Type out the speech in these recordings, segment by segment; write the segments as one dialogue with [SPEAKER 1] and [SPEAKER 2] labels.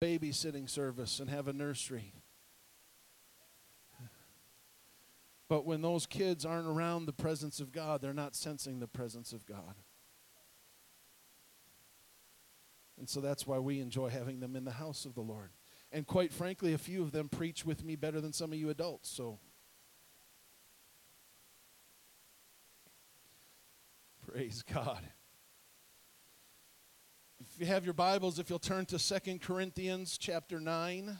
[SPEAKER 1] babysitting service and have a nursery. But when those kids aren't around the presence of God, they're not sensing the presence of God. And so that's why we enjoy having them in the house of the Lord. And quite frankly, a few of them preach with me better than some of you adults. So praise God. If you have your Bibles, if you'll turn to Second Corinthians chapter 9.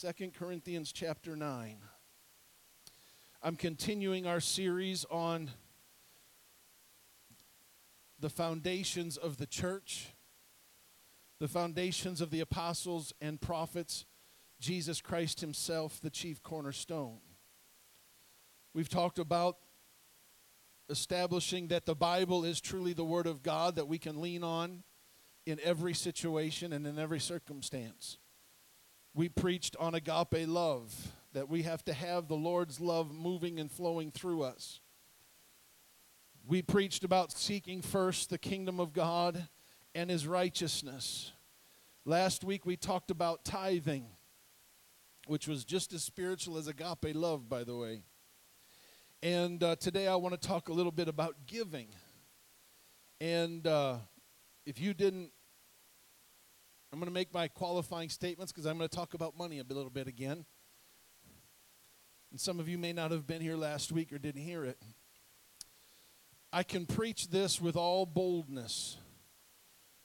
[SPEAKER 1] 2 Corinthians chapter 9. I'm continuing our series on the foundations of the church, the foundations of the apostles and prophets, Jesus Christ Himself, the chief cornerstone. We've talked about establishing that the Bible is truly the Word of God that we can lean on in every situation and in every circumstance. We preached on agape love that we have to have the Lord's love moving and flowing through us. We preached about seeking first the kingdom of God and his righteousness. Last week we talked about tithing, which was just as spiritual as agape love, by the way. And uh, today I want to talk a little bit about giving. And uh, if you didn't, I'm going to make my qualifying statements because I'm going to talk about money a little bit again and some of you may not have been here last week or didn't hear it. I can preach this with all boldness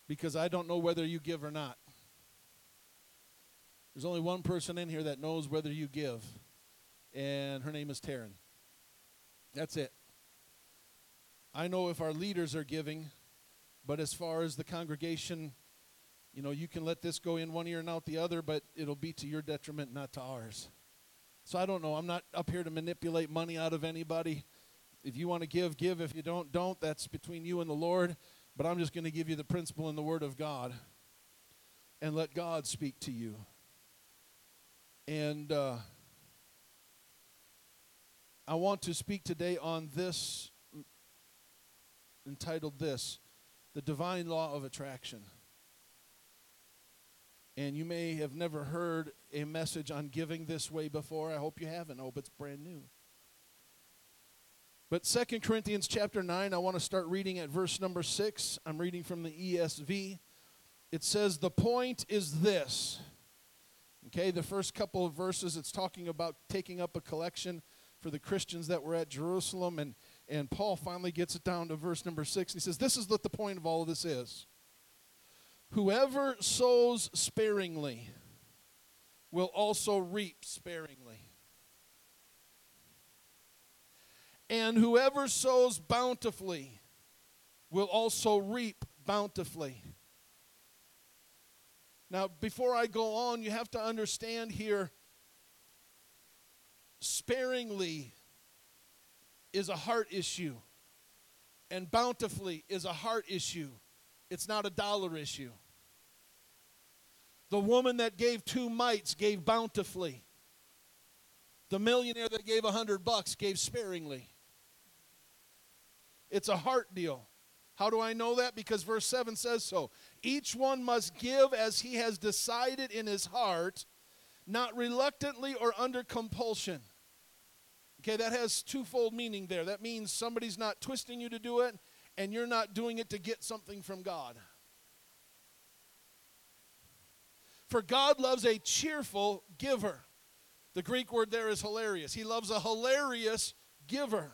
[SPEAKER 1] because I don't know whether you give or not. There's only one person in here that knows whether you give, and her name is Taryn. That's it. I know if our leaders are giving, but as far as the congregation, you know, you can let this go in one ear and out the other, but it'll be to your detriment, not to ours. So I don't know. I'm not up here to manipulate money out of anybody. If you want to give, give. If you don't, don't. That's between you and the Lord. But I'm just going to give you the principle in the Word of God and let God speak to you. And uh, I want to speak today on this, entitled This The Divine Law of Attraction. And you may have never heard a message on giving this way before. I hope you haven't. I hope it's brand new. But Second Corinthians chapter 9, I want to start reading at verse number 6. I'm reading from the ESV. It says, The point is this. Okay, the first couple of verses, it's talking about taking up a collection for the Christians that were at Jerusalem. And, and Paul finally gets it down to verse number 6. He says, This is what the point of all of this is. Whoever sows sparingly will also reap sparingly. And whoever sows bountifully will also reap bountifully. Now, before I go on, you have to understand here sparingly is a heart issue, and bountifully is a heart issue. It's not a dollar issue. The woman that gave two mites gave bountifully. The millionaire that gave a hundred bucks gave sparingly. It's a heart deal. How do I know that? Because verse 7 says so. Each one must give as he has decided in his heart, not reluctantly or under compulsion. Okay, that has twofold meaning there. That means somebody's not twisting you to do it, and you're not doing it to get something from God. For God loves a cheerful giver. The Greek word there is hilarious. He loves a hilarious giver.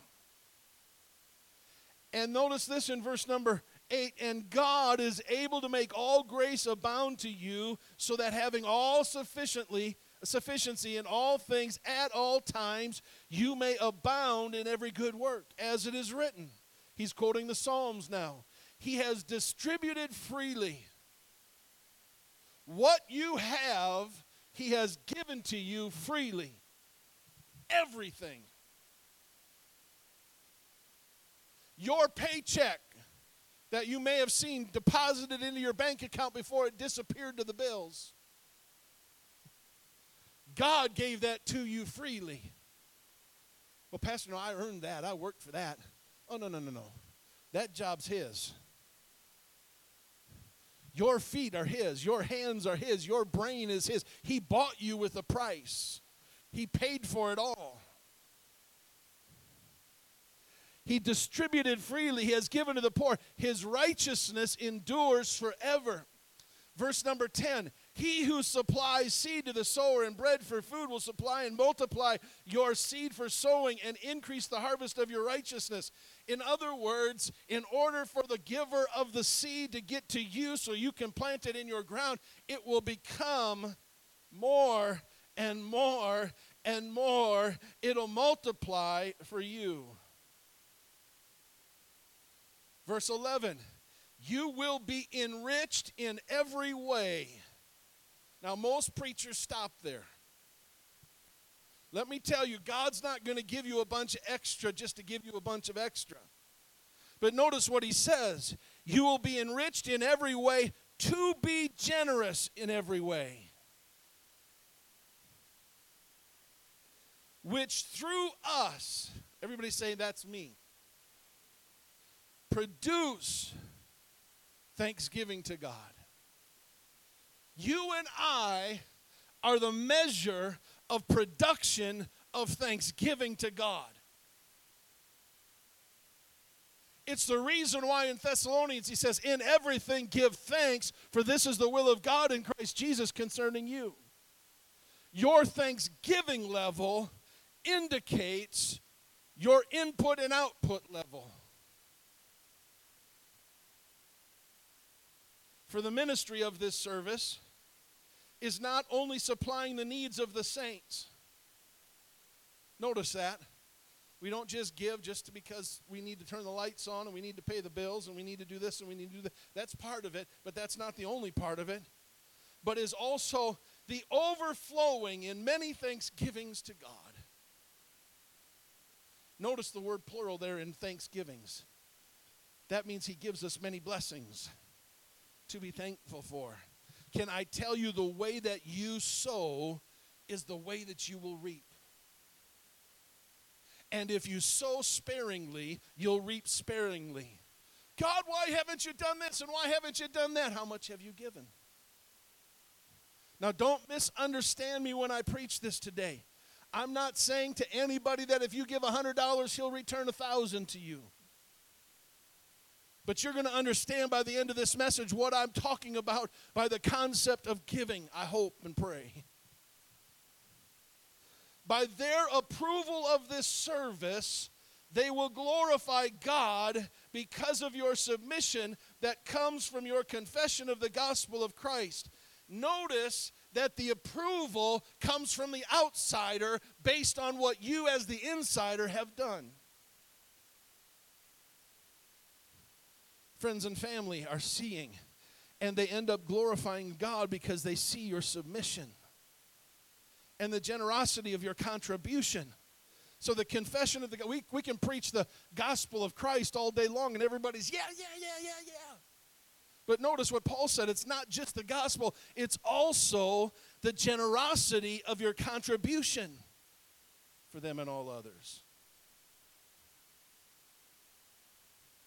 [SPEAKER 1] And notice this in verse number 8 and God is able to make all grace abound to you so that having all sufficiently sufficiency in all things at all times you may abound in every good work as it is written He's quoting the Psalms now. He has distributed freely. What you have, He has given to you freely. Everything. Your paycheck that you may have seen deposited into your bank account before it disappeared to the bills. God gave that to you freely. Well, Pastor, no, I earned that. I worked for that. Oh, no, no, no, no. That job's his. Your feet are His. Your hands are His. Your brain is His. He bought you with a price, He paid for it all. He distributed freely. He has given to the poor. His righteousness endures forever. Verse number 10 He who supplies seed to the sower and bread for food will supply and multiply your seed for sowing and increase the harvest of your righteousness. In other words, in order for the giver of the seed to get to you so you can plant it in your ground, it will become more and more and more. It'll multiply for you. Verse 11 You will be enriched in every way. Now, most preachers stop there. Let me tell you, God's not going to give you a bunch of extra just to give you a bunch of extra. But notice what he says you will be enriched in every way to be generous in every way. Which through us, everybody say that's me produce thanksgiving to God. You and I are the measure of production of thanksgiving to God. It's the reason why in Thessalonians he says, In everything give thanks, for this is the will of God in Christ Jesus concerning you. Your thanksgiving level indicates your input and output level. for the ministry of this service is not only supplying the needs of the saints. Notice that. We don't just give just because we need to turn the lights on and we need to pay the bills and we need to do this and we need to do that. That's part of it, but that's not the only part of it. But is also the overflowing in many thanksgivings to God. Notice the word plural there in thanksgivings. That means He gives us many blessings to be thankful for. Can I tell you the way that you sow is the way that you will reap? And if you sow sparingly, you'll reap sparingly. God, why haven't you done this and why haven't you done that? How much have you given? Now, don't misunderstand me when I preach this today. I'm not saying to anybody that if you give $100, he'll return a 1000 to you. But you're going to understand by the end of this message what I'm talking about by the concept of giving, I hope and pray. By their approval of this service, they will glorify God because of your submission that comes from your confession of the gospel of Christ. Notice that the approval comes from the outsider based on what you, as the insider, have done. Friends and family are seeing. And they end up glorifying God because they see your submission and the generosity of your contribution. So the confession of the we we can preach the gospel of Christ all day long and everybody's yeah yeah yeah yeah yeah. But notice what Paul said, it's not just the gospel, it's also the generosity of your contribution for them and all others.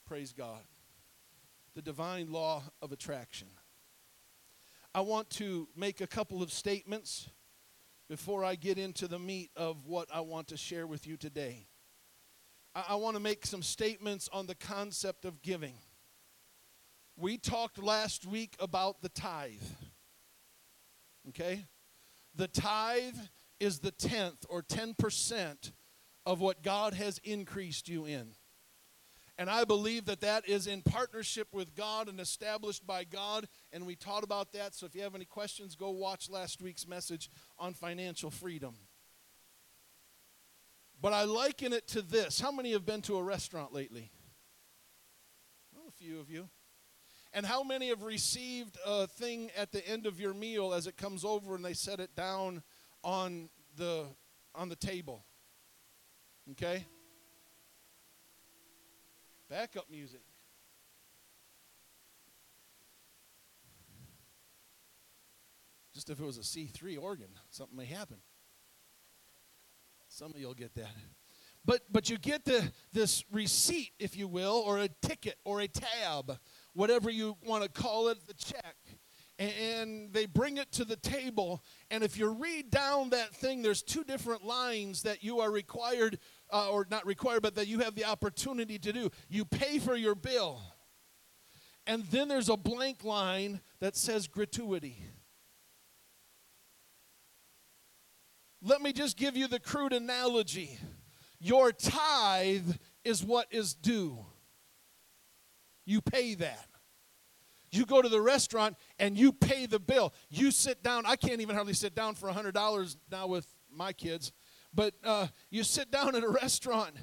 [SPEAKER 1] Praise God the divine law of attraction. I want to make a couple of statements before I get into the meat of what I want to share with you today. I, I want to make some statements on the concept of giving. We talked last week about the tithe. Okay? The tithe is the tenth or 10% of what God has increased you in. And I believe that that is in partnership with God and established by God. And we taught about that. So if you have any questions, go watch last week's message on financial freedom. But I liken it to this. How many have been to a restaurant lately? Well, a few of you. And how many have received a thing at the end of your meal as it comes over and they set it down on the on the table? Okay? Backup music. Just if it was a C3 organ, something may happen. Some of you'll get that. But but you get the this receipt, if you will, or a ticket or a tab whatever you want to call it, the check. And they bring it to the table. And if you read down that thing, there's two different lines that you are required, uh, or not required, but that you have the opportunity to do. You pay for your bill. And then there's a blank line that says gratuity. Let me just give you the crude analogy. Your tithe is what is due. You pay that. You go to the restaurant and you pay the bill. You sit down. I can't even hardly sit down for $100 now with my kids. But uh, you sit down at a restaurant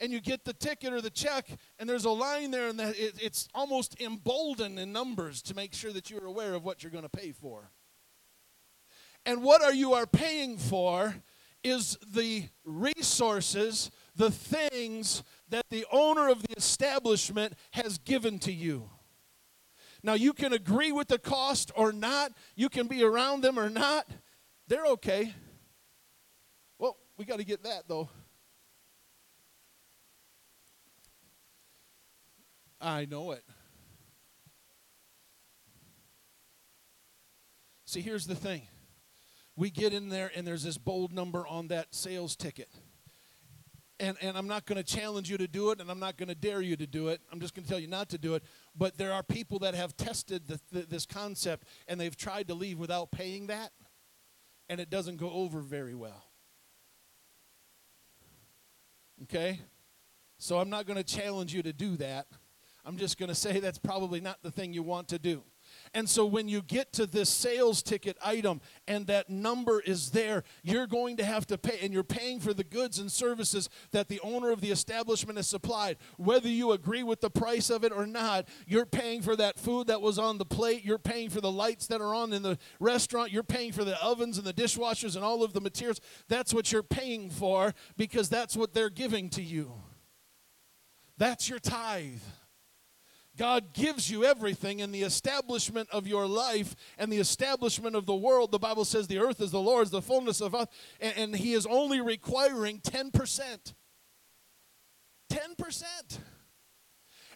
[SPEAKER 1] and you get the ticket or the check, and there's a line there, and that it, it's almost emboldened in numbers to make sure that you're aware of what you're going to pay for. And what are you are paying for is the resources, the things that the owner of the establishment has given to you. Now, you can agree with the cost or not, you can be around them or not. They're okay. We got to get that though. I know it. See, here's the thing we get in there and there's this bold number on that sales ticket. And, and I'm not going to challenge you to do it, and I'm not going to dare you to do it. I'm just going to tell you not to do it. But there are people that have tested the, the, this concept and they've tried to leave without paying that, and it doesn't go over very well. Okay? So I'm not going to challenge you to do that. I'm just going to say that's probably not the thing you want to do. And so when you get to this sales ticket item and that number is there, you're going to have to pay, and you're paying for the goods and services that the owner of the establishment has supplied. Whether you agree with the price of it or not, you're paying for that food that was on the plate, you're paying for the lights that are on in the restaurant, you're paying for the ovens and the dishwashers and all of the materials. That's what you're paying for because that's what they're giving to you. That's your tithe. God gives you everything in the establishment of your life and the establishment of the world. The Bible says the earth is the Lord's, the fullness of us, and, and He is only requiring 10%. 10%.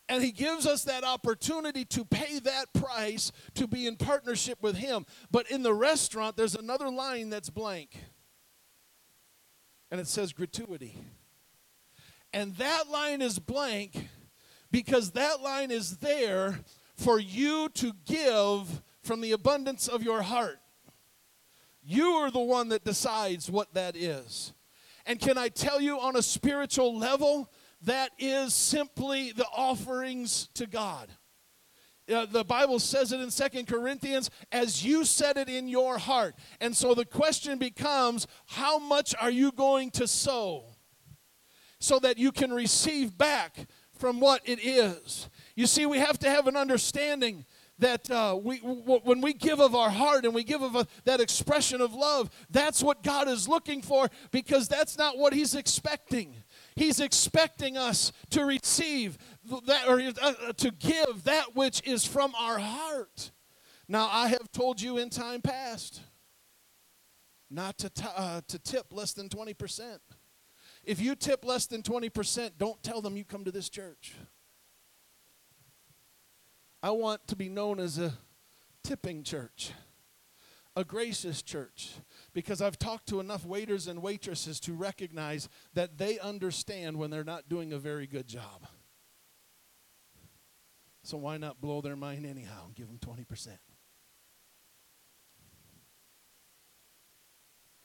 [SPEAKER 1] And He gives us that opportunity to pay that price to be in partnership with Him. But in the restaurant, there's another line that's blank, and it says gratuity. And that line is blank because that line is there for you to give from the abundance of your heart. You are the one that decides what that is. And can I tell you on a spiritual level, that is simply the offerings to God. Uh, the Bible says it in Second Corinthians, as you said it in your heart. And so the question becomes, how much are you going to sow? So that you can receive back from what it is. You see, we have to have an understanding that uh, we, w- when we give of our heart and we give of a, that expression of love, that's what God is looking for because that's not what He's expecting. He's expecting us to receive that or uh, to give that which is from our heart. Now, I have told you in time past not to, t- uh, to tip less than 20%. If you tip less than 20%, don't tell them you come to this church. I want to be known as a tipping church, a gracious church, because I've talked to enough waiters and waitresses to recognize that they understand when they're not doing a very good job. So why not blow their mind anyhow and give them 20%?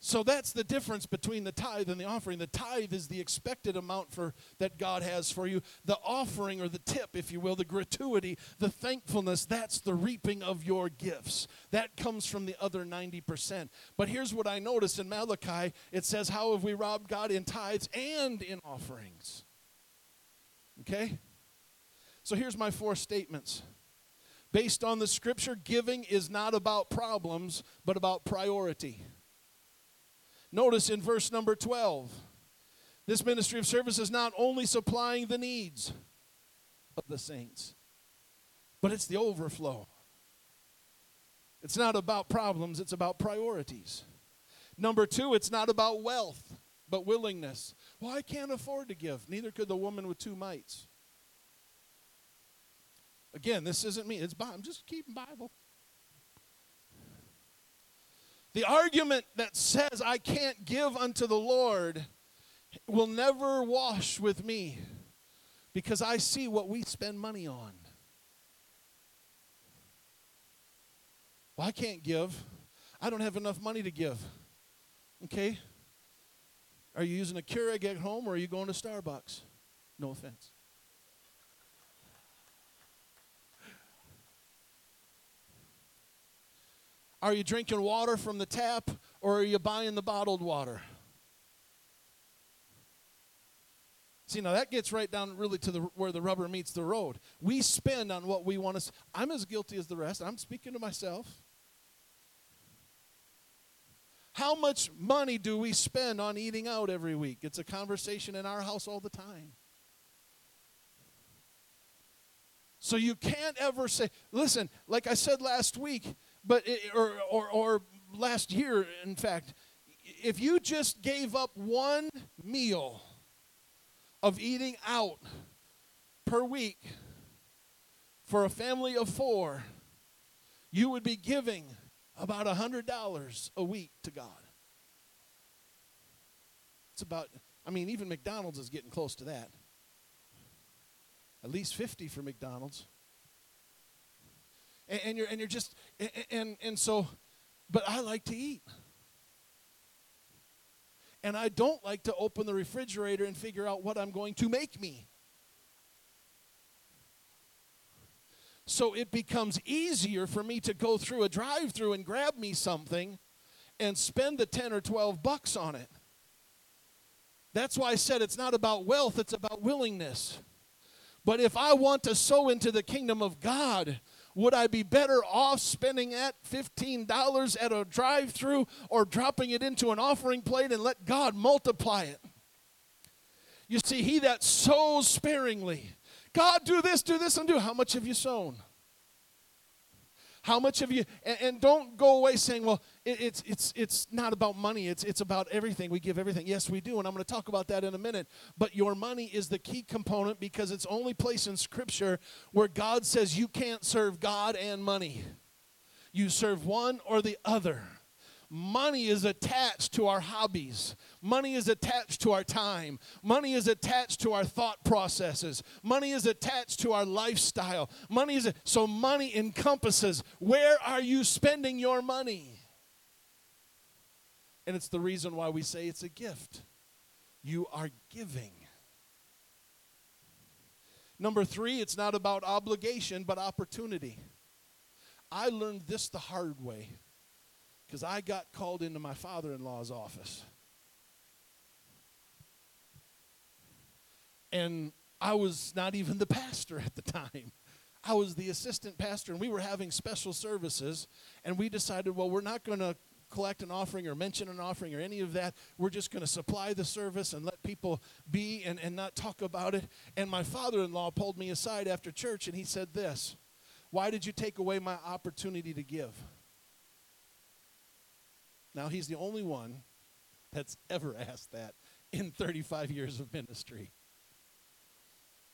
[SPEAKER 1] So that's the difference between the tithe and the offering. The tithe is the expected amount for that God has for you. The offering or the tip, if you will, the gratuity, the thankfulness, that's the reaping of your gifts. That comes from the other 90%. But here's what I notice in Malachi, it says, "How have we robbed God in tithes and in offerings?" Okay? So here's my four statements. Based on the scripture, giving is not about problems, but about priority. Notice in verse number 12, this ministry of service is not only supplying the needs of the saints, but it's the overflow. It's not about problems, it's about priorities. Number two, it's not about wealth, but willingness. Well, I can't afford to give. Neither could the woman with two mites. Again, this isn't me. It's I'm just keeping Bible. The argument that says I can't give unto the Lord will never wash with me because I see what we spend money on. Well, I can't give. I don't have enough money to give. Okay? Are you using a Keurig at home or are you going to Starbucks? No offense. Are you drinking water from the tap or are you buying the bottled water? See, now that gets right down really to the, where the rubber meets the road. We spend on what we want to. I'm as guilty as the rest. I'm speaking to myself. How much money do we spend on eating out every week? It's a conversation in our house all the time. So you can't ever say, listen, like I said last week, but it, or, or, or last year, in fact, if you just gave up one meal of eating out per week for a family of four, you would be giving about a $100 a week to God. It's about, I mean, even McDonald's is getting close to that. At least 50 for McDonald's. And, and you're and you're just and, and and so but I like to eat. And I don't like to open the refrigerator and figure out what I'm going to make me. So it becomes easier for me to go through a drive through and grab me something and spend the 10 or 12 bucks on it. That's why I said it's not about wealth, it's about willingness. But if I want to sow into the kingdom of God, would I be better off spending that $15 at a drive through or dropping it into an offering plate and let God multiply it? You see, he that sows sparingly God, do this, do this, and do. How much have you sown? How much have you? And, and don't go away saying, "Well, it, it's it's it's not about money. It's it's about everything. We give everything." Yes, we do, and I'm going to talk about that in a minute. But your money is the key component because it's only place in Scripture where God says you can't serve God and money. You serve one or the other. Money is attached to our hobbies. Money is attached to our time. Money is attached to our thought processes. Money is attached to our lifestyle. Money is so money encompasses where are you spending your money? And it's the reason why we say it's a gift. You are giving. Number 3, it's not about obligation but opportunity. I learned this the hard way because I got called into my father in law's office. And I was not even the pastor at the time. I was the assistant pastor, and we were having special services. And we decided, well, we're not going to collect an offering or mention an offering or any of that. We're just going to supply the service and let people be and, and not talk about it. And my father in law pulled me aside after church and he said this Why did you take away my opportunity to give? Now, he's the only one that's ever asked that in 35 years of ministry.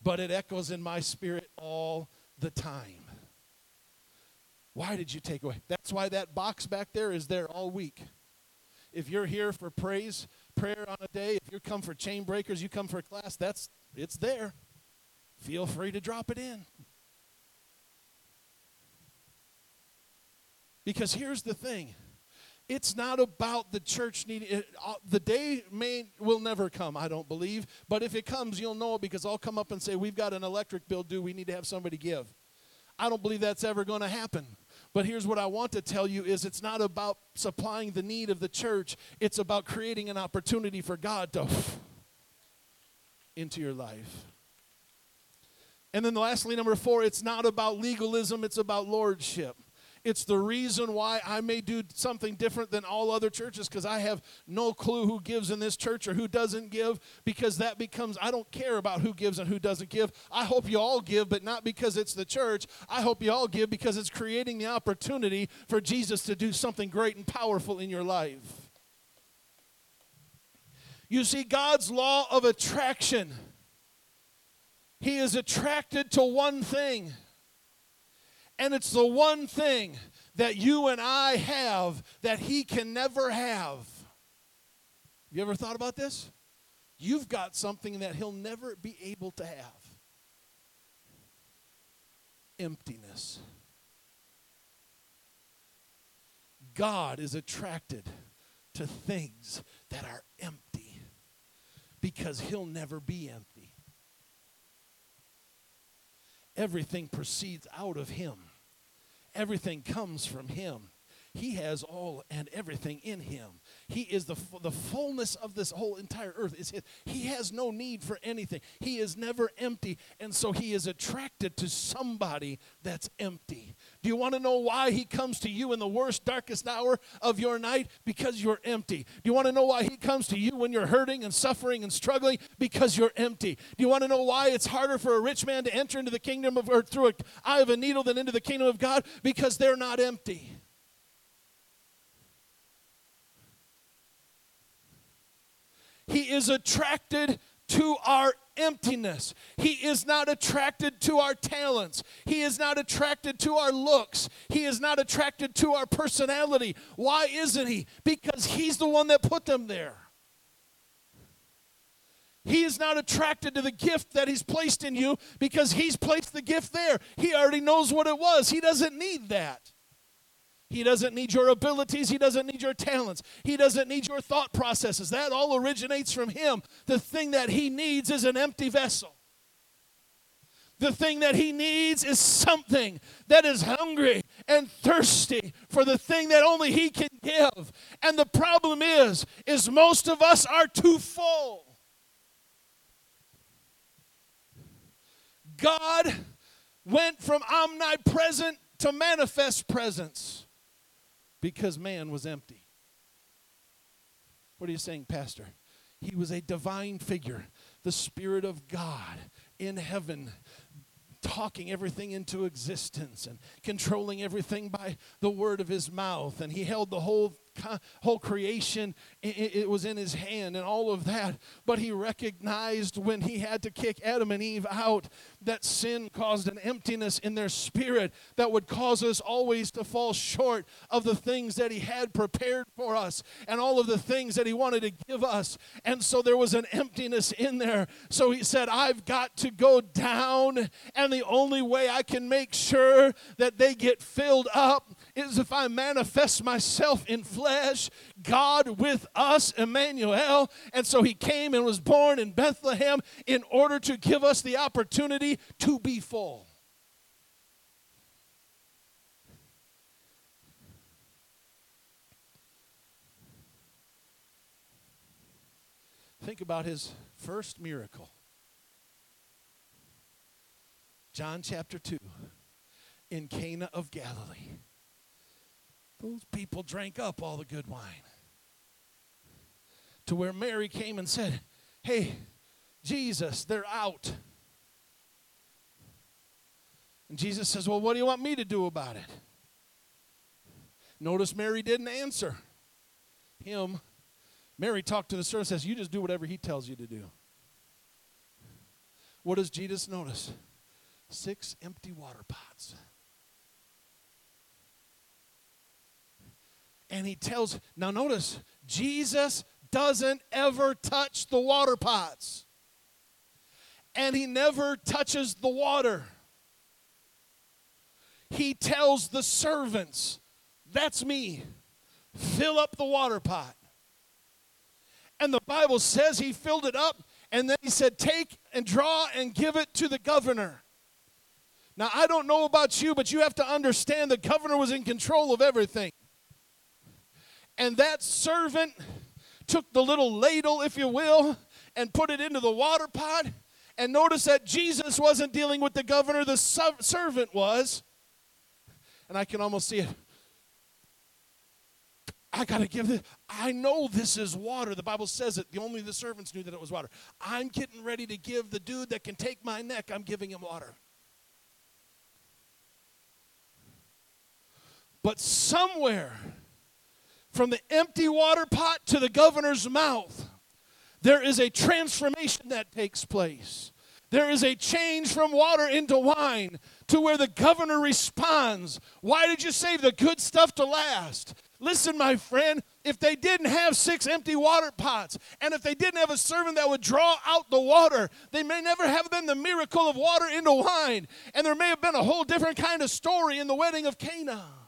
[SPEAKER 1] But it echoes in my spirit all the time. Why did you take away? That's why that box back there is there all week. If you're here for praise, prayer on a day, if you come for chain breakers, you come for a class, that's it's there. Feel free to drop it in. Because here's the thing it's not about the church needing it, uh, the day may will never come i don't believe but if it comes you'll know it because i'll come up and say we've got an electric bill due. We need to have somebody give. I don't believe that's ever going to happen. But here's what i want to tell you is it's not about supplying the need of the church. It's about creating an opportunity for god to into your life. And then lastly number four it's not about legalism. It's about lordship it's the reason why I may do something different than all other churches because I have no clue who gives in this church or who doesn't give because that becomes, I don't care about who gives and who doesn't give. I hope you all give, but not because it's the church. I hope you all give because it's creating the opportunity for Jesus to do something great and powerful in your life. You see, God's law of attraction. He is attracted to one thing And it's the one thing that you and I have that he can never have. You ever thought about this? You've got something that he'll never be able to have emptiness. God is attracted to things that are empty because he'll never be empty. Everything proceeds out of him, everything comes from him. He has all and everything in him. He is the, the fullness of this whole entire earth. Is his. He has no need for anything. He is never empty. And so he is attracted to somebody that's empty. Do you want to know why he comes to you in the worst, darkest hour of your night? Because you're empty. Do you want to know why he comes to you when you're hurting and suffering and struggling? Because you're empty. Do you want to know why it's harder for a rich man to enter into the kingdom of, or through an eye of a needle than into the kingdom of God? Because they're not empty. He is attracted to our emptiness. He is not attracted to our talents. He is not attracted to our looks. He is not attracted to our personality. Why isn't he? Because he's the one that put them there. He is not attracted to the gift that he's placed in you because he's placed the gift there. He already knows what it was. He doesn't need that. He doesn't need your abilities. He doesn't need your talents. He doesn't need your thought processes. That all originates from Him. The thing that He needs is an empty vessel. The thing that He needs is something that is hungry and thirsty for the thing that only He can give. And the problem is, is most of us are too full. God went from omnipresent to manifest presence because man was empty. What are you saying, Pastor? He was a divine figure, the Spirit of God in heaven talking everything into existence and controlling everything by the word of his mouth. And he held the whole whole creation it was in his hand and all of that. But he recognized when he had to kick adam and eve out that sin caused an emptiness in their spirit that would cause us always to fall short of the things that he had prepared for us and all of the things that he wanted to give us. And so there was an emptiness in there. So he said i've got to go down and the only way i can make sure that they get filled up is if i manifest myself in flesh God with us, Emmanuel. And so he came and was born in Bethlehem in order to give us the opportunity to be full. Think about his first miracle. John chapter 2 in Cana of Galilee. Those people drank up all the good wine. To where Mary came and said, Hey, Jesus, they're out. And Jesus says, Well, what do you want me to do about it? Notice Mary didn't answer him. Mary talked to the servant says, You just do whatever he tells you to do. What does Jesus notice? Six empty water pots. And he tells, now notice, Jesus doesn't ever touch the water pots. And he never touches the water. He tells the servants, that's me, fill up the water pot. And the Bible says he filled it up, and then he said, Take and draw and give it to the governor. Now, I don't know about you, but you have to understand the governor was in control of everything. And that servant took the little ladle, if you will, and put it into the water pot. And notice that Jesus wasn't dealing with the governor, the servant was. And I can almost see it. I got to give this. I know this is water. The Bible says it. The only the servants knew that it was water. I'm getting ready to give the dude that can take my neck, I'm giving him water. But somewhere from the empty water pot to the governor's mouth, there is a transformation that takes place. There is a change from water into wine. to where the governor responds, Why did you save the good stuff to last? Listen, my friend, if they didn't have six empty water pots, and if they didn't have a servant that would draw out the water, they may never have been the miracle of water into wine. And there may have been a whole different kind of story in the wedding of Cana.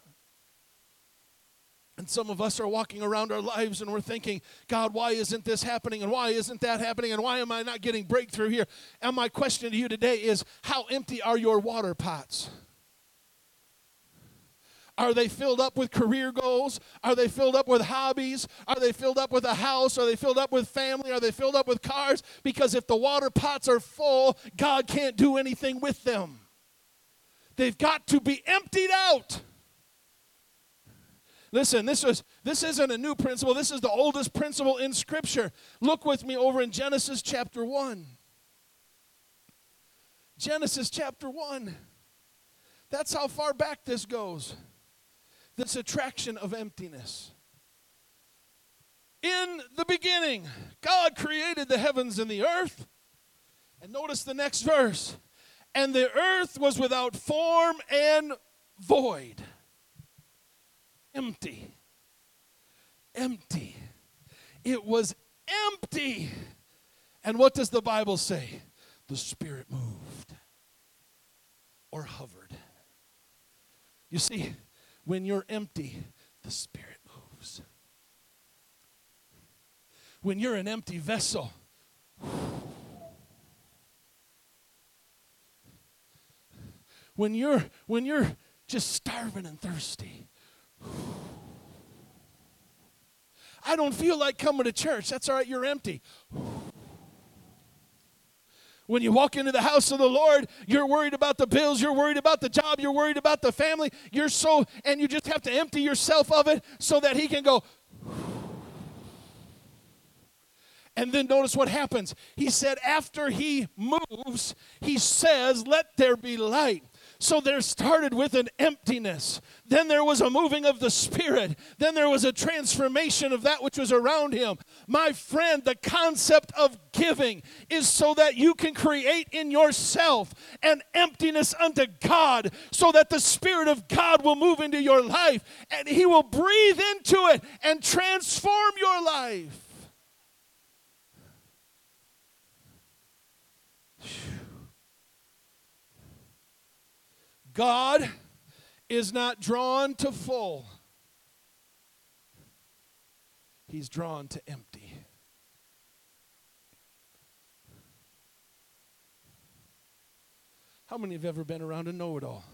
[SPEAKER 1] And some of us are walking around our lives and we're thinking, God, why isn't this happening? And why isn't that happening? And why am I not getting breakthrough here? And my question to you today is how empty are your water pots? Are they filled up with career goals? Are they filled up with hobbies? Are they filled up with a house? Are they filled up with family? Are they filled up with cars? Because if the water pots are full, God can't do anything with them. They've got to be emptied out. Listen, this is this isn't a new principle. This is the oldest principle in scripture. Look with me over in Genesis chapter 1. Genesis chapter 1. That's how far back this goes. This attraction of emptiness. In the beginning, God created the heavens and the earth. And notice the next verse. And the earth was without form and void empty. Empty. It was empty. And what does the Bible say? The Spirit moved or hovered. You see, when you're empty, the Spirit moves. When you're an empty vessel, when you're when you're just starving and thirsty I don't feel like coming to church. That's all right, you're empty. When you walk into the house of the Lord, you're worried about the bills, you're worried about the job, you're worried about the family. You're so, and you just have to empty yourself of it so that He can go. And then notice what happens. He said, after He moves, He says, Let there be light. So there started with an emptiness. Then there was a moving of the Spirit. Then there was a transformation of that which was around him. My friend, the concept of giving is so that you can create in yourself an emptiness unto God, so that the Spirit of God will move into your life and He will breathe into it and transform your life. God is not drawn to full, He's drawn to empty. How many have ever been around a know it all?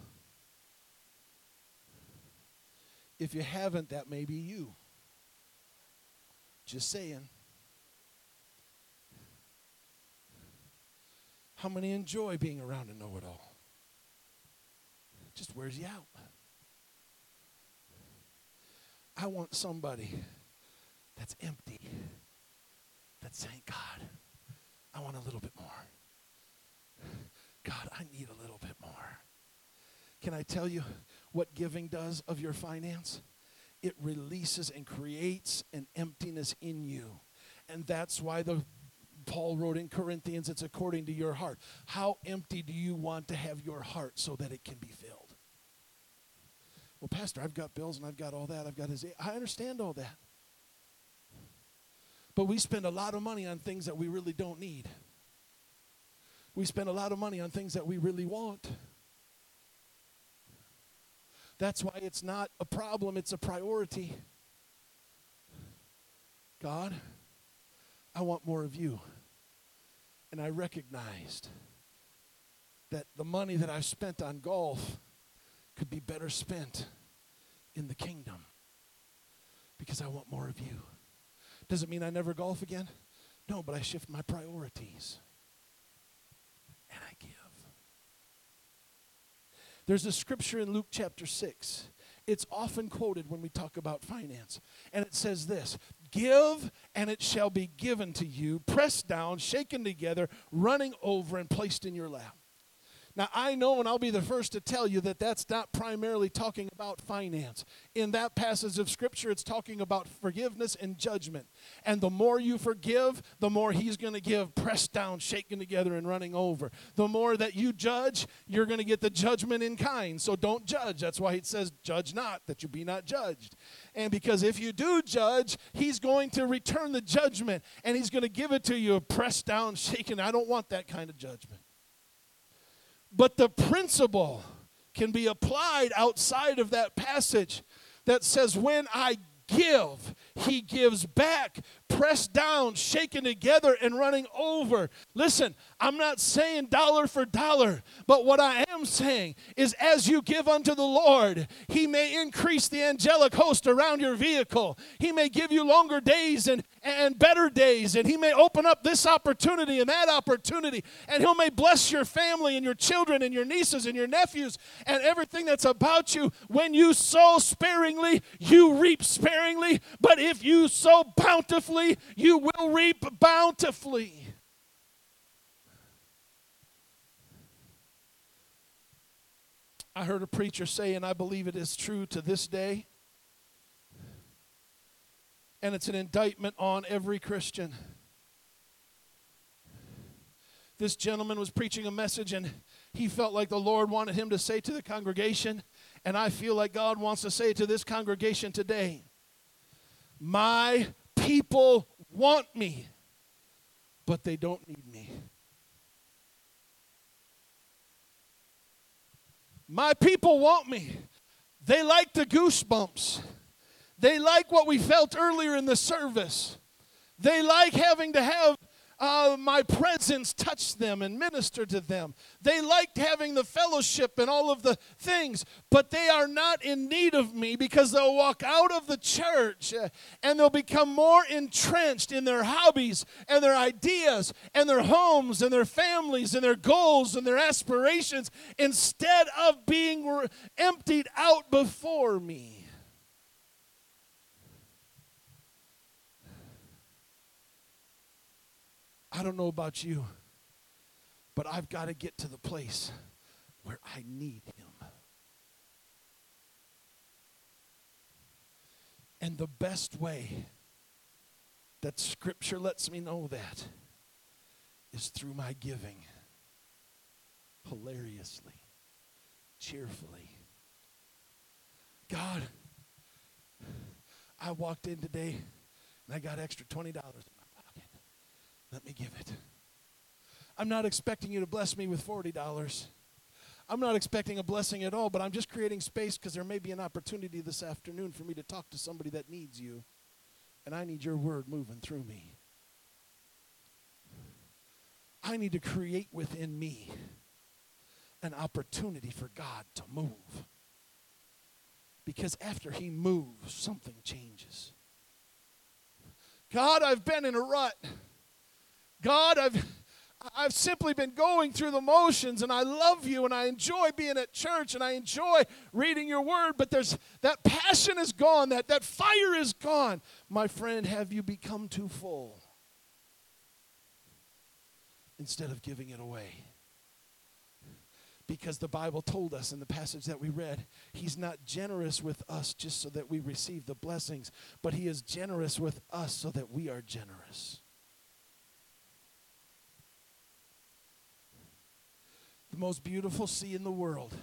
[SPEAKER 1] If you haven't, that may be you. Just saying. How many enjoy being around a know it all? Just wears you out. I want somebody that's empty, that's saying, God, I want a little bit more. God, I need a little bit more. Can I tell you what giving does of your finance? It releases and creates an emptiness in you. And that's why the Paul wrote in Corinthians, it's according to your heart. How empty do you want to have your heart so that it can be filled? Well, Pastor, I've got bills and I've got all that. I've got his. I understand all that. But we spend a lot of money on things that we really don't need. We spend a lot of money on things that we really want. That's why it's not a problem, it's a priority. God, I want more of you. And I recognized that the money that I've spent on golf could be better spent in the kingdom because I want more of you. Does it mean I never golf again? No, but I shift my priorities and I give. There's a scripture in Luke chapter 6. It's often quoted when we talk about finance. And it says this Give, and it shall be given to you, pressed down, shaken together, running over, and placed in your lap. Now, I know, and I'll be the first to tell you that that's not primarily talking about finance. In that passage of Scripture, it's talking about forgiveness and judgment. And the more you forgive, the more He's going to give, pressed down, shaken together, and running over. The more that you judge, you're going to get the judgment in kind. So don't judge. That's why it says, Judge not, that you be not judged. And because if you do judge, He's going to return the judgment, and He's going to give it to you, pressed down, shaken. I don't want that kind of judgment. But the principle can be applied outside of that passage that says, When I give, he gives back, pressed down, shaken together, and running over. Listen, I'm not saying dollar for dollar, but what I am saying is as you give unto the Lord, he may increase the angelic host around your vehicle. He may give you longer days and, and better days, and he may open up this opportunity and that opportunity, and he may bless your family and your children and your nieces and your nephews and everything that's about you. When you sow sparingly, you reap sparingly, but if you sow bountifully, you will reap bountifully. I heard a preacher say, and I believe it is true to this day, and it's an indictment on every Christian. This gentleman was preaching a message, and he felt like the Lord wanted him to say to the congregation, and I feel like God wants to say to this congregation today My people want me, but they don't need me. My people want me. They like the goosebumps. They like what we felt earlier in the service. They like having to have uh, my presence touched them and ministered to them. They liked having the fellowship and all of the things, but they are not in need of me because they'll walk out of the church uh, and they'll become more entrenched in their hobbies and their ideas and their homes and their families and their goals and their aspirations instead of being emptied out before me. I don't know about you, but I've got to get to the place where I need Him. And the best way that Scripture lets me know that is through my giving hilariously, cheerfully. God, I walked in today and I got extra $20 let me give it. I'm not expecting you to bless me with $40. I'm not expecting a blessing at all, but I'm just creating space because there may be an opportunity this afternoon for me to talk to somebody that needs you. And I need your word moving through me. I need to create within me an opportunity for God to move. Because after He moves, something changes. God, I've been in a rut. God, I've I've simply been going through the motions and I love you and I enjoy being at church and I enjoy reading your word, but there's that passion is gone, that, that fire is gone. My friend, have you become too full? Instead of giving it away. Because the Bible told us in the passage that we read, He's not generous with us just so that we receive the blessings, but He is generous with us so that we are generous. The most beautiful sea in the world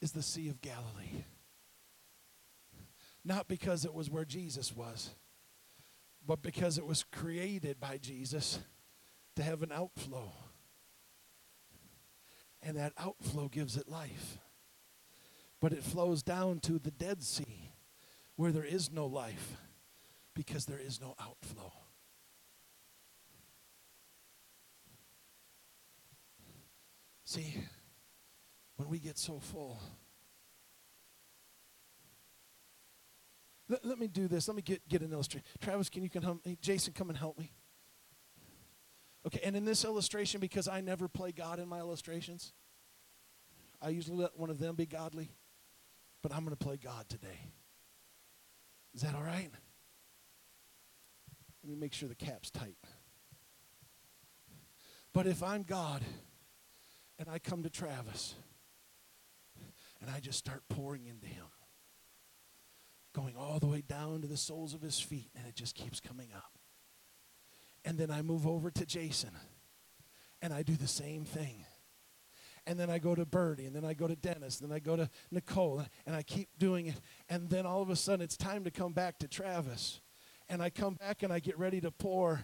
[SPEAKER 1] is the Sea of Galilee. Not because it was where Jesus was, but because it was created by Jesus to have an outflow. And that outflow gives it life. But it flows down to the Dead Sea where there is no life because there is no outflow. See, when we get so full, let, let me do this. Let me get, get an illustration. Travis, can you come help me? Jason, come and help me. Okay, and in this illustration, because I never play God in my illustrations, I usually let one of them be godly, but I'm going to play God today. Is that all right? Let me make sure the cap's tight. But if I'm God, And I come to Travis and I just start pouring into him, going all the way down to the soles of his feet, and it just keeps coming up. And then I move over to Jason and I do the same thing. And then I go to Birdie, and then I go to Dennis, and then I go to Nicole, and I keep doing it. And then all of a sudden, it's time to come back to Travis. And I come back and I get ready to pour,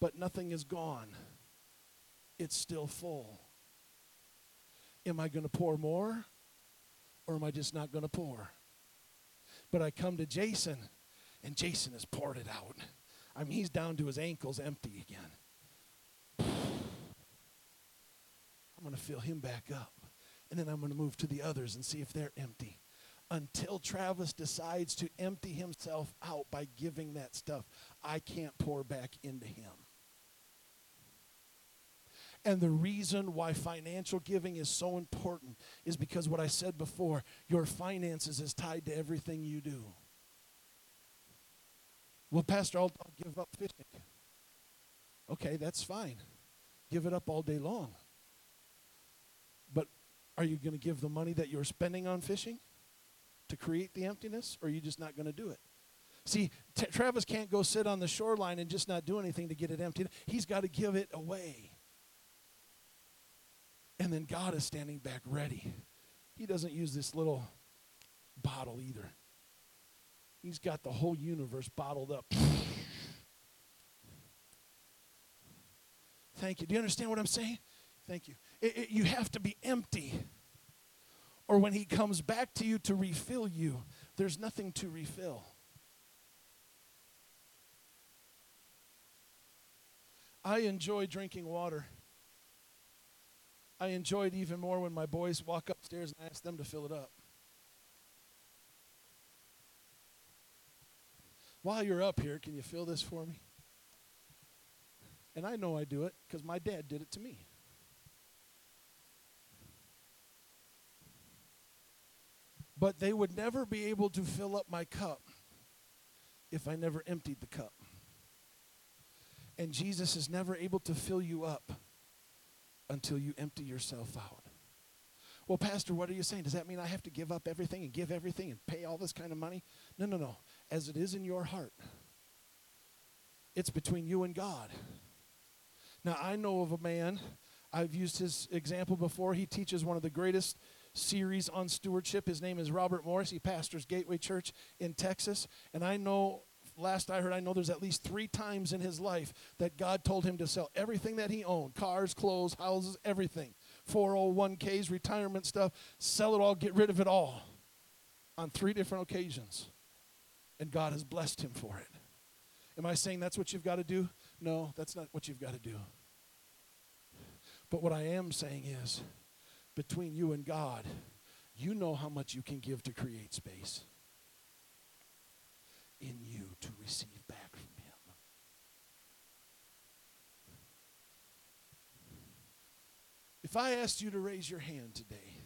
[SPEAKER 1] but nothing is gone. It's still full. Am I going to pour more, or am I just not going to pour? But I come to Jason, and Jason has poured it out. I mean, he's down to his ankles empty again. I'm going to fill him back up. And then I'm going to move to the others and see if they're empty. Until Travis decides to empty himself out by giving that stuff, I can't pour back into him. And the reason why financial giving is so important is because what I said before your finances is tied to everything you do. Well, Pastor, I'll, I'll give up fishing. Okay, that's fine. Give it up all day long. But are you going to give the money that you're spending on fishing to create the emptiness, or are you just not going to do it? See, T- Travis can't go sit on the shoreline and just not do anything to get it emptied. He's got to give it away. And then God is standing back ready. He doesn't use this little bottle either. He's got the whole universe bottled up. Thank you. Do you understand what I'm saying? Thank you. It, it, you have to be empty. Or when he comes back to you to refill you, there's nothing to refill. I enjoy drinking water. I enjoy it even more when my boys walk upstairs and I ask them to fill it up. While you're up here, can you fill this for me? And I know I do it because my dad did it to me. But they would never be able to fill up my cup if I never emptied the cup. And Jesus is never able to fill you up until you empty yourself out. Well, Pastor, what are you saying? Does that mean I have to give up everything and give everything and pay all this kind of money? No, no, no. As it is in your heart, it's between you and God. Now, I know of a man, I've used his example before. He teaches one of the greatest series on stewardship. His name is Robert Morris. He pastors Gateway Church in Texas. And I know, last I heard, I know there's at least three times in his life that God told him to sell everything that he owned cars, clothes, houses, everything 401ks, retirement stuff sell it all, get rid of it all on three different occasions. And God has blessed him for it. Am I saying that's what you've got to do? No, that's not what you've got to do. But what I am saying is, between you and God, you know how much you can give to create space in you to receive back from Him. If I asked you to raise your hand today,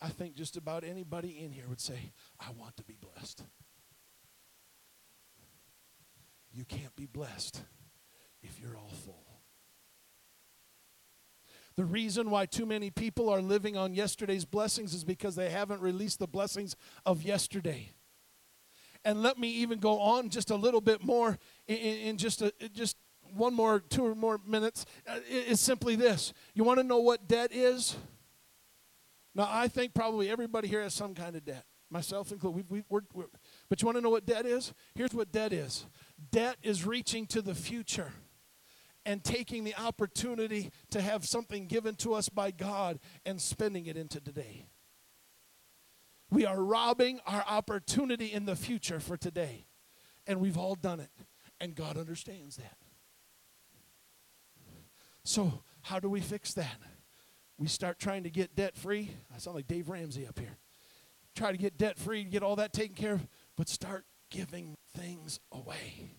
[SPEAKER 1] I think just about anybody in here would say, I want to be blessed. You can't be blessed if you're all full. The reason why too many people are living on yesterday's blessings is because they haven't released the blessings of yesterday. And let me even go on just a little bit more in, in just a, just one more two or more minutes. Uh, it's simply this: you want to know what debt is? Now, I think probably everybody here has some kind of debt, myself included. We, we, we're, but you want to know what debt is? Here's what debt is: debt is reaching to the future and taking the opportunity to have something given to us by God and spending it into today. We are robbing our opportunity in the future for today. And we've all done it. And God understands that. So, how do we fix that? We start trying to get debt free. I sound like Dave Ramsey up here. Try to get debt free, get all that taken care of, but start giving things away.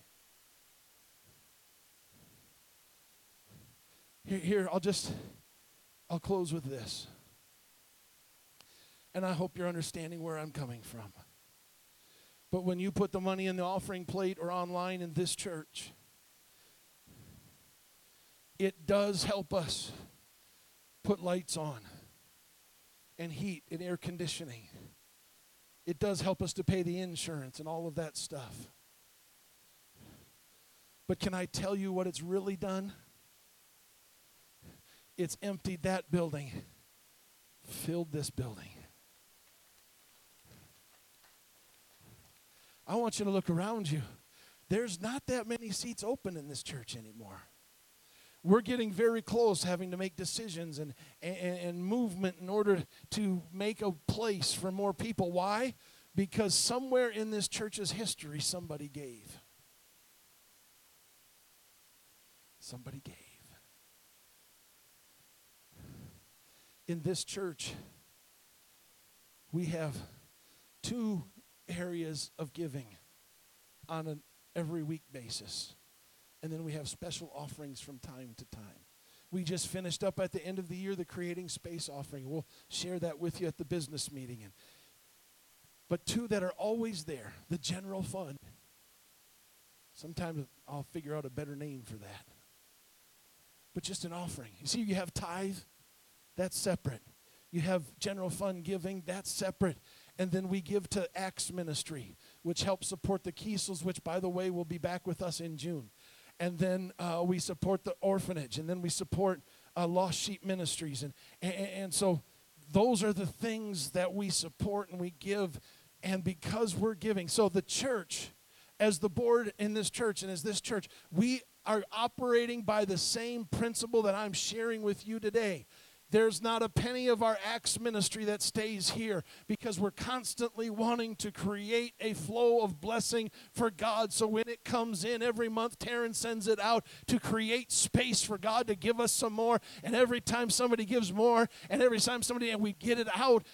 [SPEAKER 1] Here, here, I'll just, I'll close with this. And I hope you're understanding where I'm coming from. But when you put the money in the offering plate or online in this church, it does help us put lights on and heat and air conditioning. It does help us to pay the insurance and all of that stuff. But can I tell you what it's really done? It's emptied that building, filled this building. I want you to look around you. There's not that many seats open in this church anymore. We're getting very close having to make decisions and, and, and movement in order to make a place for more people. Why? Because somewhere in this church's history, somebody gave. Somebody gave. In this church, we have two areas of giving on an every week basis. And then we have special offerings from time to time. We just finished up at the end of the year the Creating Space offering. We'll share that with you at the business meeting. And, but two that are always there the general fund. Sometimes I'll figure out a better name for that but just an offering. You see, you have tithe, that's separate. You have general fund giving, that's separate. And then we give to Acts Ministry, which helps support the Kiesels, which, by the way, will be back with us in June. And then uh, we support the orphanage, and then we support uh, Lost Sheep Ministries. And, and, and so those are the things that we support and we give. And because we're giving, so the church, as the board in this church and as this church, we are operating by the same principle that I'm sharing with you today. There's not a penny of our Acts ministry that stays here because we're constantly wanting to create a flow of blessing for God. So when it comes in every month, Taryn sends it out to create space for God to give us some more. And every time somebody gives more, and every time somebody, and we get it out,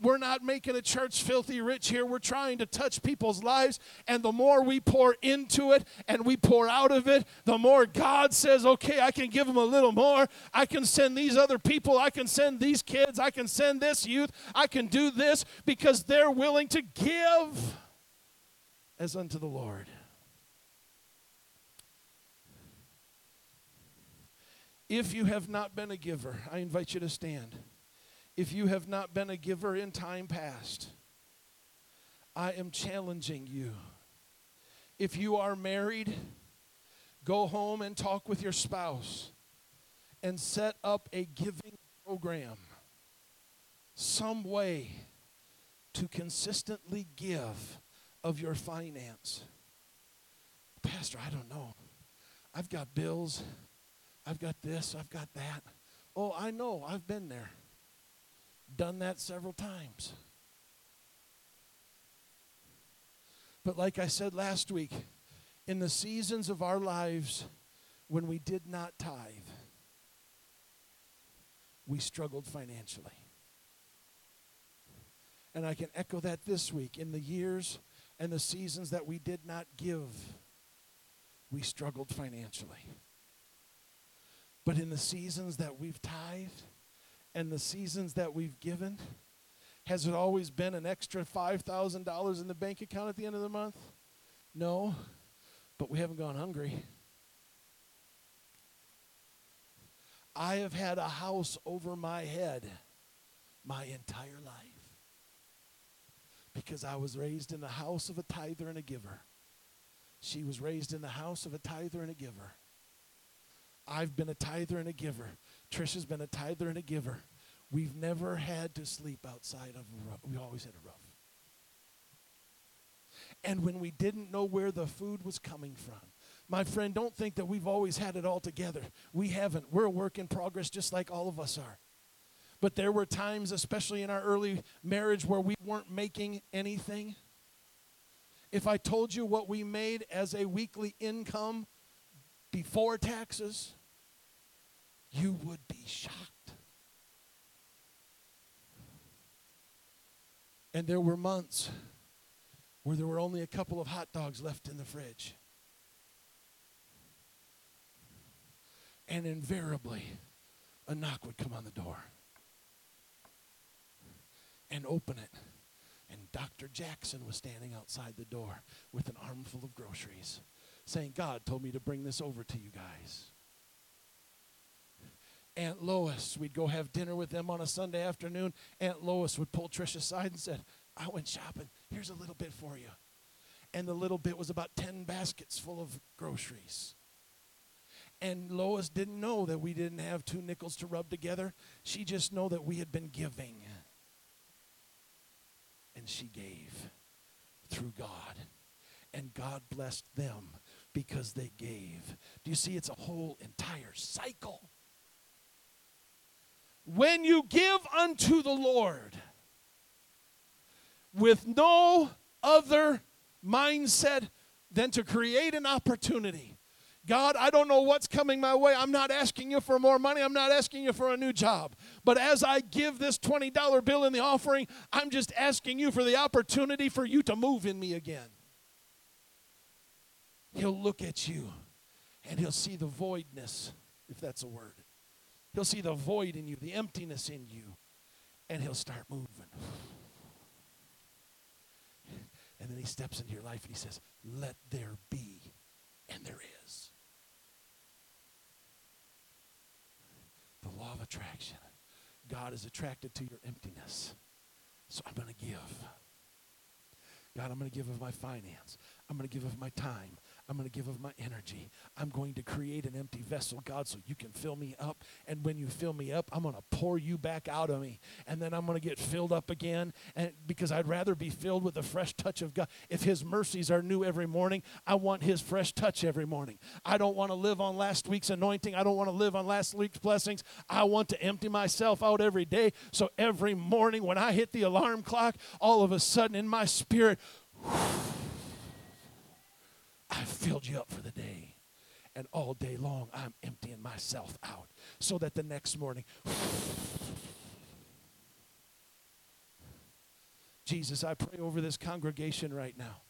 [SPEAKER 1] we're not making a church filthy rich here. We're trying to touch people's lives. And the more we pour into it and we pour out of it, the more God says, okay, I can give them a little more. I can send these other people I can send these kids, I can send this youth, I can do this because they're willing to give as unto the Lord. If you have not been a giver, I invite you to stand. If you have not been a giver in time past, I am challenging you. If you are married, go home and talk with your spouse and set up a giving program, some way to consistently give of your finance. Pastor, I don't know. I've got bills. I've got this. I've got that. Oh, I know. I've been there. Done that several times. But like I said last week, in the seasons of our lives when we did not tithe, we struggled financially. And I can echo that this week. In the years and the seasons that we did not give, we struggled financially. But in the seasons that we've tithed and the seasons that we've given, has it always been an extra $5,000 in the bank account at the end of the month? No, but we haven't gone hungry. I have had a house over my head my entire life because I was raised in the house of a tither and a giver. She was raised in the house of a tither and a giver. I've been a tither and a giver. Trisha's been a tither and a giver. We've never had to sleep outside of a roof. We always had a roof. And when we didn't know where the food was coming from, my friend, don't think that we've always had it all together. We haven't. We're a work in progress just like all of us are. But there were times, especially in our early marriage, where we weren't making anything. If I told you what we made as a weekly income before taxes, you would be shocked. And there were months where there were only a couple of hot dogs left in the fridge. And invariably, a knock would come on the door and open it. And Dr. Jackson was standing outside the door with an armful of groceries, saying, God told me to bring this over to you guys. Aunt Lois, we'd go have dinner with them on a Sunday afternoon. Aunt Lois would pull Trish aside and said, I went shopping. Here's a little bit for you. And the little bit was about 10 baskets full of groceries. And Lois didn't know that we didn't have two nickels to rub together. She just know that we had been giving. And she gave through God. And God blessed them because they gave. Do you see it's a whole entire cycle? When you give unto the Lord with no other mindset than to create an opportunity God, I don't know what's coming my way. I'm not asking you for more money. I'm not asking you for a new job. But as I give this $20 bill in the offering, I'm just asking you for the opportunity for you to move in me again. He'll look at you and he'll see the voidness, if that's a word. He'll see the void in you, the emptiness in you, and he'll start moving. And then he steps into your life and he says, Let there be. And there is. The law of attraction. God is attracted to your emptiness. So I'm going to give. God, I'm going to give of my finance. I'm going to give of my time. I'm going to give of my energy. I'm going to create an empty vessel, God, so you can fill me up. And when you fill me up, I'm going to pour you back out of me. And then I'm going to get filled up again. And because I'd rather be filled with the fresh touch of God. If his mercies are new every morning, I want his fresh touch every morning. I don't want to live on last week's anointing. I don't want to live on last week's blessings. I want to empty myself out every day. So every morning when I hit the alarm clock, all of a sudden in my spirit, whew, I filled you up for the day. And all day long, I'm emptying myself out so that the next morning, Jesus, I pray over this congregation right now.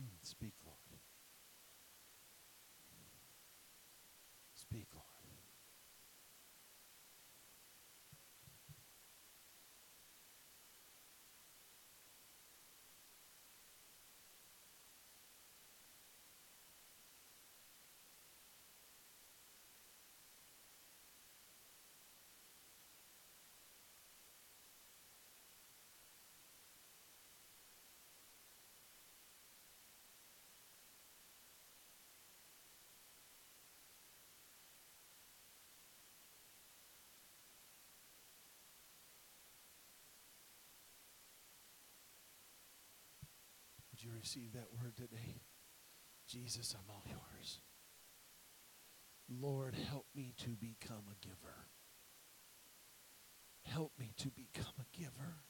[SPEAKER 1] Speak, Lord. Speak, Lord. Would you receive that word today? Jesus, I'm all yours. Lord, help me to become a giver. Help me to become a giver.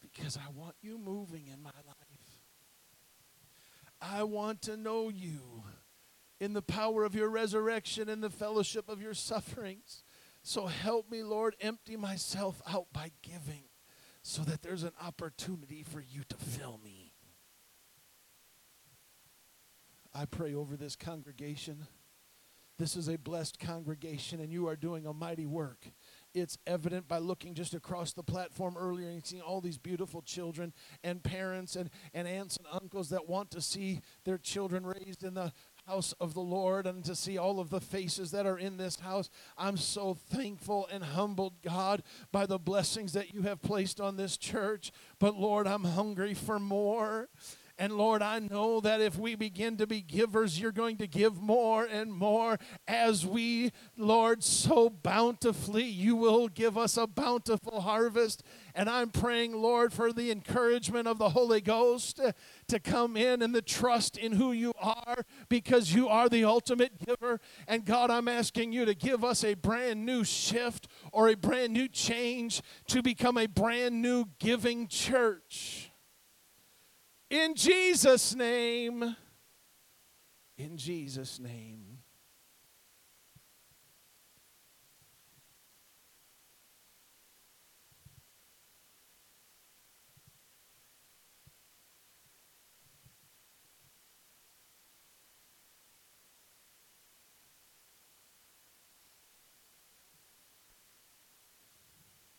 [SPEAKER 1] Because I want you moving in my life. I want to know you in the power of your resurrection and the fellowship of your sufferings. So help me, Lord, empty myself out by giving so that there's an opportunity for you to fill me. I pray over this congregation. This is a blessed congregation, and you are doing a mighty work. It's evident by looking just across the platform earlier and seeing all these beautiful children and parents and, and aunts and uncles that want to see their children raised in the house of the Lord and to see all of the faces that are in this house. I'm so thankful and humbled, God, by the blessings that you have placed on this church. But Lord, I'm hungry for more. And Lord, I know that if we begin to be givers, you're going to give more and more as we, Lord, so bountifully, you will give us a bountiful harvest. And I'm praying, Lord, for the encouragement of the Holy Ghost to, come in and the trust in who you are because you are the ultimate giver. And God, I'm asking you to give us a brand new shift or a brand new change to become a brand new giving church. In Jesus' name. In Jesus' name.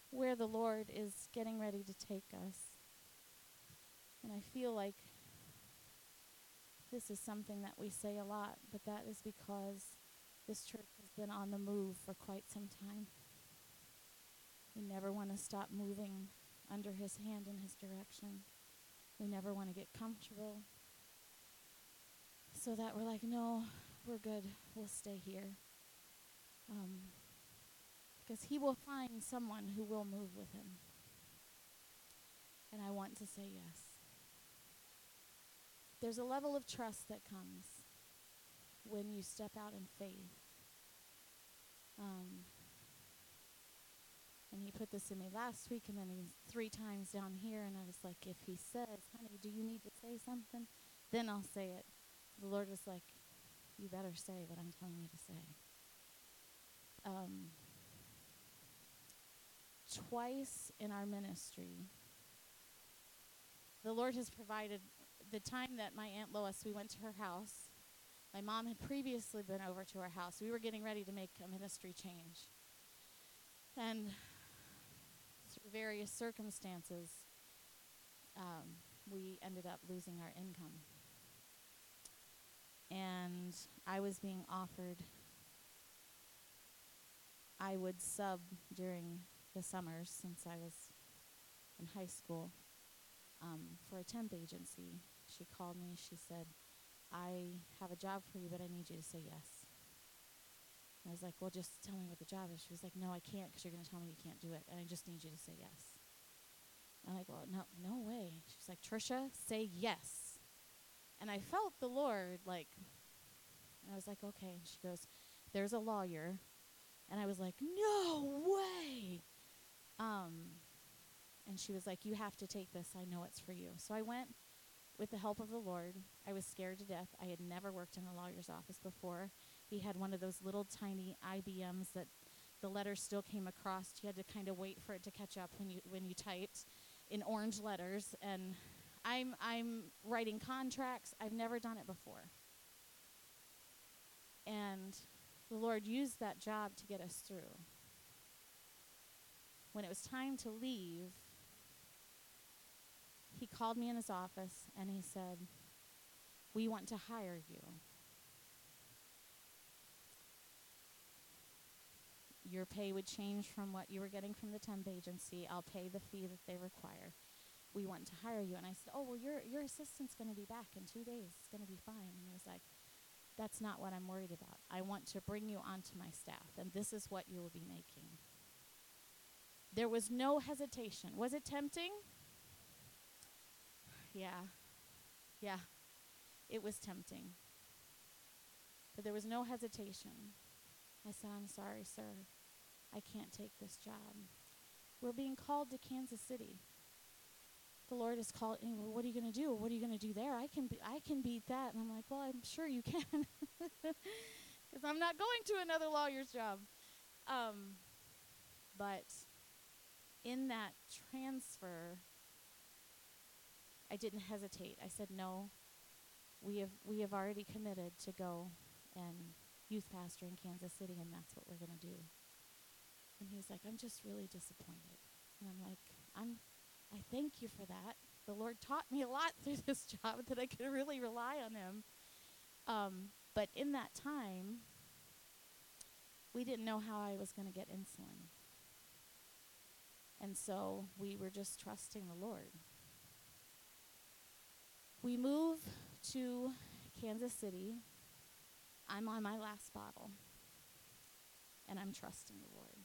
[SPEAKER 2] Where the Lord is getting ready to take us. And I feel like this is something that we say a lot, but that is because this church has been on the move for quite some time. We never want to stop moving under His hand in His direction. We never want to get comfortable. So that we're like, no, we're good. We'll stay here. Um, because He will find someone who will move with Him. And I want to say yes there's a level of trust that comes when you step out in faith. Um, and he put this in me last week, and then he three times down here, and I was like, if he says, "Honey, do you need to say something?" Then I'll say it. The Lord was like, "You better say what I'm telling you to say." Um, twice in our ministry, the Lord has provided the time that my Aunt Lois, we went to her house, my mom had previously been over to her house. We were getting ready to make a ministry change. And through various circumstances, um, we ended up losing our income. And I was being offered, I would sub during the summers since I was in high school um, for a temp agency she called me. She said, I have a job for you, but I need you to say yes. I was like, well, just tell me what the job is. She was like, no, I can't because you're going to tell me you can't do it. And I just need you to say yes. I'm like, well, no, no way. She's like, Trisha, say yes. And I felt the Lord like, and I was like, okay. And she goes, there's a lawyer. And I was like, no way. Um, and she was like, you have to take this. I know it's for you. So I went with the help of the Lord, I was scared to death. I had never worked in a lawyer's office before. He had one of those little tiny IBMs that the letters still came across. You had to kind of wait for it to catch up when you when you typed in orange letters. And I'm I'm writing contracts. I've never done it before. And the Lord used that job to get us through. When it was time to leave, he called me in his office and he said, We want to hire you. Your pay would change from what you were getting from the temp agency. I'll pay the fee that they require. We want to hire you. And I said, Oh, well, your, your assistant's going to be back in two days. It's going to be fine. And he was like, That's not what I'm worried about. I want to bring you onto my staff, and this is what you will be making. There was no hesitation. Was it tempting? Yeah. Yeah. It was tempting. But there was no hesitation. I said, I'm sorry, sir. I can't take this job. We're being called to Kansas City. The Lord is called. Well, what are you going to do? What are you going to do there? I can, be, I can beat that. And I'm like, well, I'm sure you can, because I'm not going to another lawyer's job. Um, but in that transfer, I didn't hesitate. I said, "No, we have we have already committed to go and youth pastor in Kansas City, and that's what we're going to do." And he's like, "I'm just really disappointed," and I'm like, "I'm, I thank you for that. The Lord taught me a lot through this job that I could really rely on Him." Um, but in that time, we didn't know how I was going to get insulin. And so we were just trusting the Lord We move to Kansas City. I'm on my last bottle. And I'm trusting the Lord.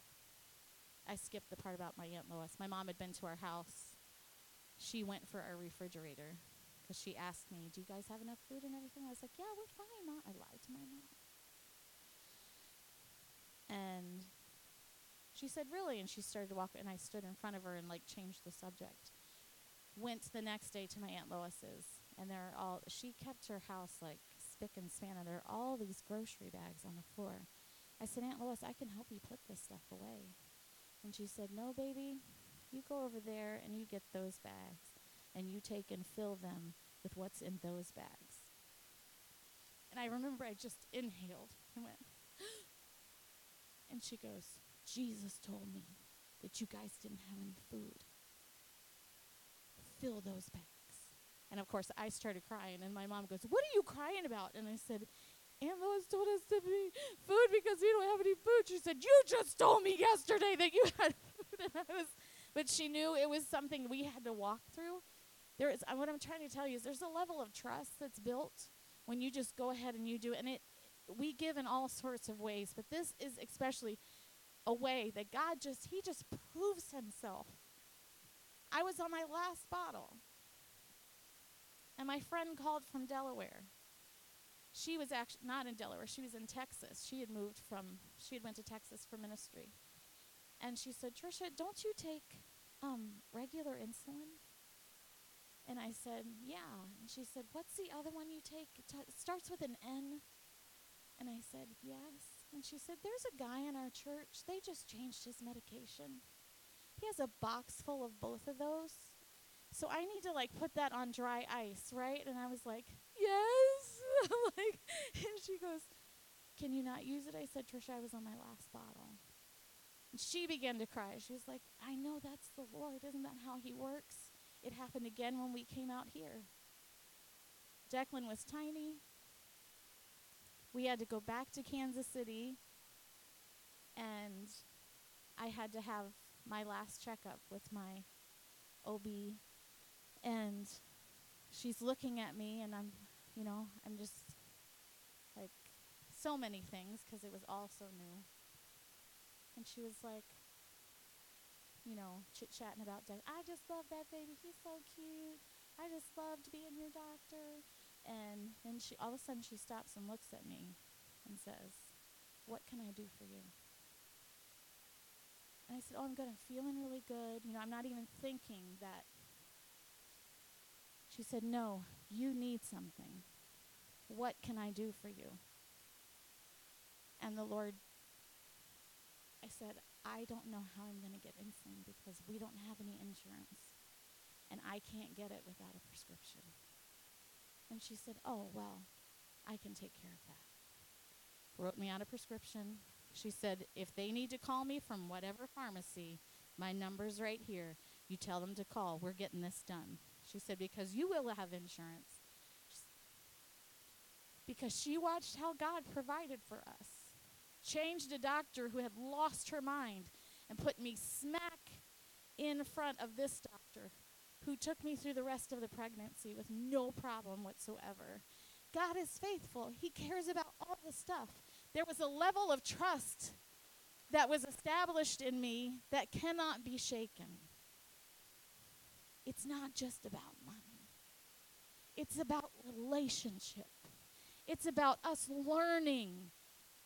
[SPEAKER 2] I skipped the part about my Aunt Lois. My mom had been to our house. She went for our refrigerator because she asked me, Do you guys have enough food and everything? I was like, Yeah, we're fine, Mom. I lied to my mom. And she said, Really? And she started to walk, and I stood in front of her and like changed the subject. Went the next day to my Aunt Lois's, and they're all, she kept her house like spick and span, and there are all these grocery bags on the floor. I said, Aunt Lois, I can help you put this stuff away. And she said, No, baby, you go over there and you get those bags, and you take and fill them with what's in those bags. And I remember I just inhaled and went, and she goes, Jesus told me that you guys didn't have any food. Fill those bags. And of course, I started crying, and my mom goes, What are you crying about? And I said, Aunt Lois told us to be food because we don't have any food. She said, You just told me yesterday that you had food. And I was, but she knew it was something we had to walk through. There is, uh, what I'm trying to tell you is there's a level of trust that's built when you just go ahead and you do it. And it, we give in all sorts of ways, but this is especially a way that God just, He just proves Himself. I was on my last bottle. And my friend called from Delaware. She was actually not in Delaware, she was in Texas. She had moved from, she had went to Texas for ministry. And she said, Trisha, don't you take um, regular insulin? And I said, Yeah. And she said, What's the other one you take? It t- starts with an N. And I said, Yes. And she said, There's a guy in our church. They just changed his medication. He has a box full of both of those. So I need to like put that on dry ice, right? And I was like, Yes. like and she goes, Can you not use it? I said, Trisha, I was on my last bottle. And she began to cry. She was like, I know that's the Lord. Isn't that how he works? It happened again when we came out here. Declan was tiny. We had to go back to Kansas City, and I had to have my last checkup with my OB. And she's looking at me, and I'm, you know, I'm just like so many things because it was all so new. And she was like, you know, chit chatting about Doug. I just love that baby. He's so cute. I just loved being your doctor. And then she all of a sudden she stops and looks at me and says, What can I do for you? And I said, Oh, I'm good. I'm feeling really good. You know, I'm not even thinking that. She said, No, you need something. What can I do for you? And the Lord, I said, I don't know how I'm going to get insulin because we don't have any insurance and I can't get it without a prescription. And she said, Oh, well, I can take care of that. Wrote me out a prescription. She said, If they need to call me from whatever pharmacy, my number's right here. You tell them to call. We're getting this done. She said, Because you will have insurance. Because she watched how God provided for us changed a doctor who had lost her mind and put me smack in front of this doctor who took me through the rest of the pregnancy with no problem whatsoever. God is faithful. He cares about all the stuff. There was a level of trust that was established in me that cannot be shaken. It's not just about money, it's about relationship. It's about us learning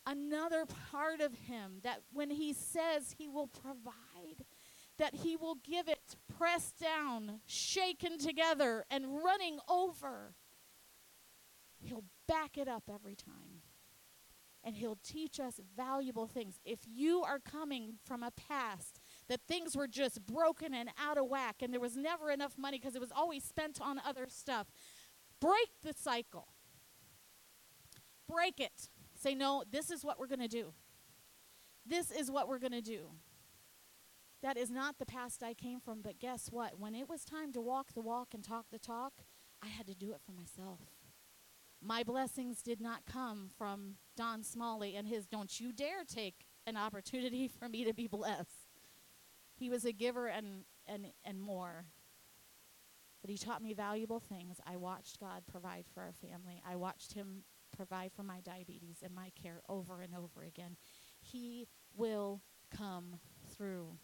[SPEAKER 2] another part of him that when he says he will provide that he will give it pressed down shaken together and running over he'll back it up every time. And he'll teach us valuable things. If you are coming from a past that things were just broken and out of whack and there was never enough money because it was always spent on other stuff break the cycle break it Say, no, this is what we're going to do. This is what we're going to do. That is not the past I came from, but guess what? When it was time to walk the walk and talk the talk, I had to do it for myself. My blessings did not come from Don Smalley and his don't you dare take an opportunity for me to be blessed. He was a giver and and and more. but he taught me valuable things. I watched God provide for our family. I watched him provide for my diabetes and my care over and over again. He will come through.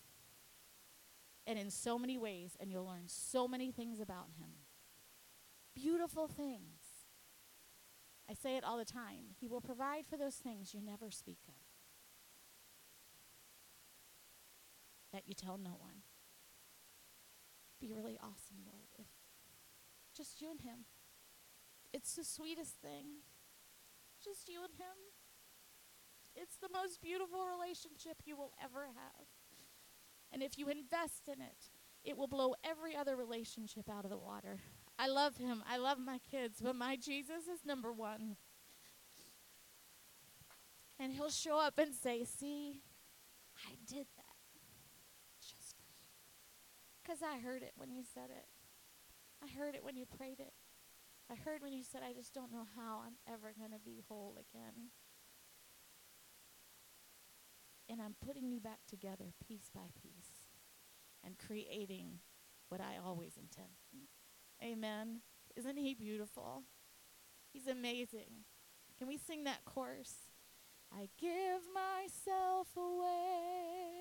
[SPEAKER 2] And in so many ways, and you'll learn so many things about him. Beautiful things. I say it all the time. He will provide for those things you never speak of, that you tell no one. Be really awesome, Lord, if just you and him. It's the sweetest thing. Just you and him. It's the most beautiful relationship you will ever have. And if you invest in it, it will blow every other relationship out of the water. I love him. I love my kids, but my Jesus is number one. And he'll show up and say, See, I did that just for you. Because I heard it when you said it. I heard it when you prayed it. I heard when you said, I just don't know how I'm ever going to be whole again. And I'm putting you back together piece by piece and creating what I always intended. Amen. Isn't he beautiful? He's amazing. Can we sing that chorus? I give myself away.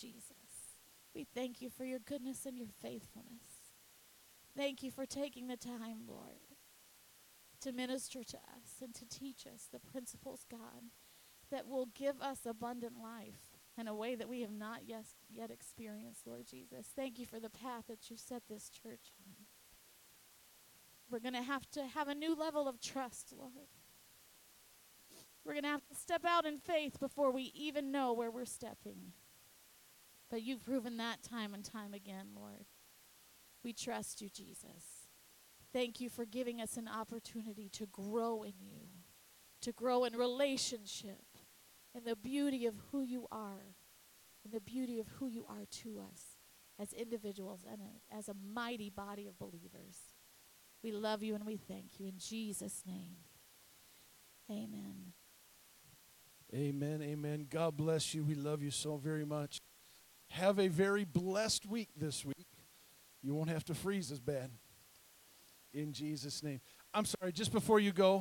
[SPEAKER 2] Jesus. We thank you for your goodness and your faithfulness. Thank you for taking the time, Lord, to minister to us and to teach us the principles, God, that will give us abundant life in a way that we have not yet, yet experienced, Lord Jesus. Thank you for the path that you set this church on. We're going to have to have a new level of trust, Lord. We're going to have to step out in faith before we even know where we're stepping. But you've proven that time and time again, Lord. We trust you, Jesus. Thank you for giving us an opportunity to grow in you, to grow in relationship, in the beauty of who you are, in the beauty of who you are to us as individuals and a, as a mighty body of believers. We love you and we thank you in Jesus' name. Amen.
[SPEAKER 1] Amen. Amen. God bless you. We love you so very much. Have a very blessed week this week. You won't have to freeze as bad. In Jesus' name. I'm sorry, just before you go,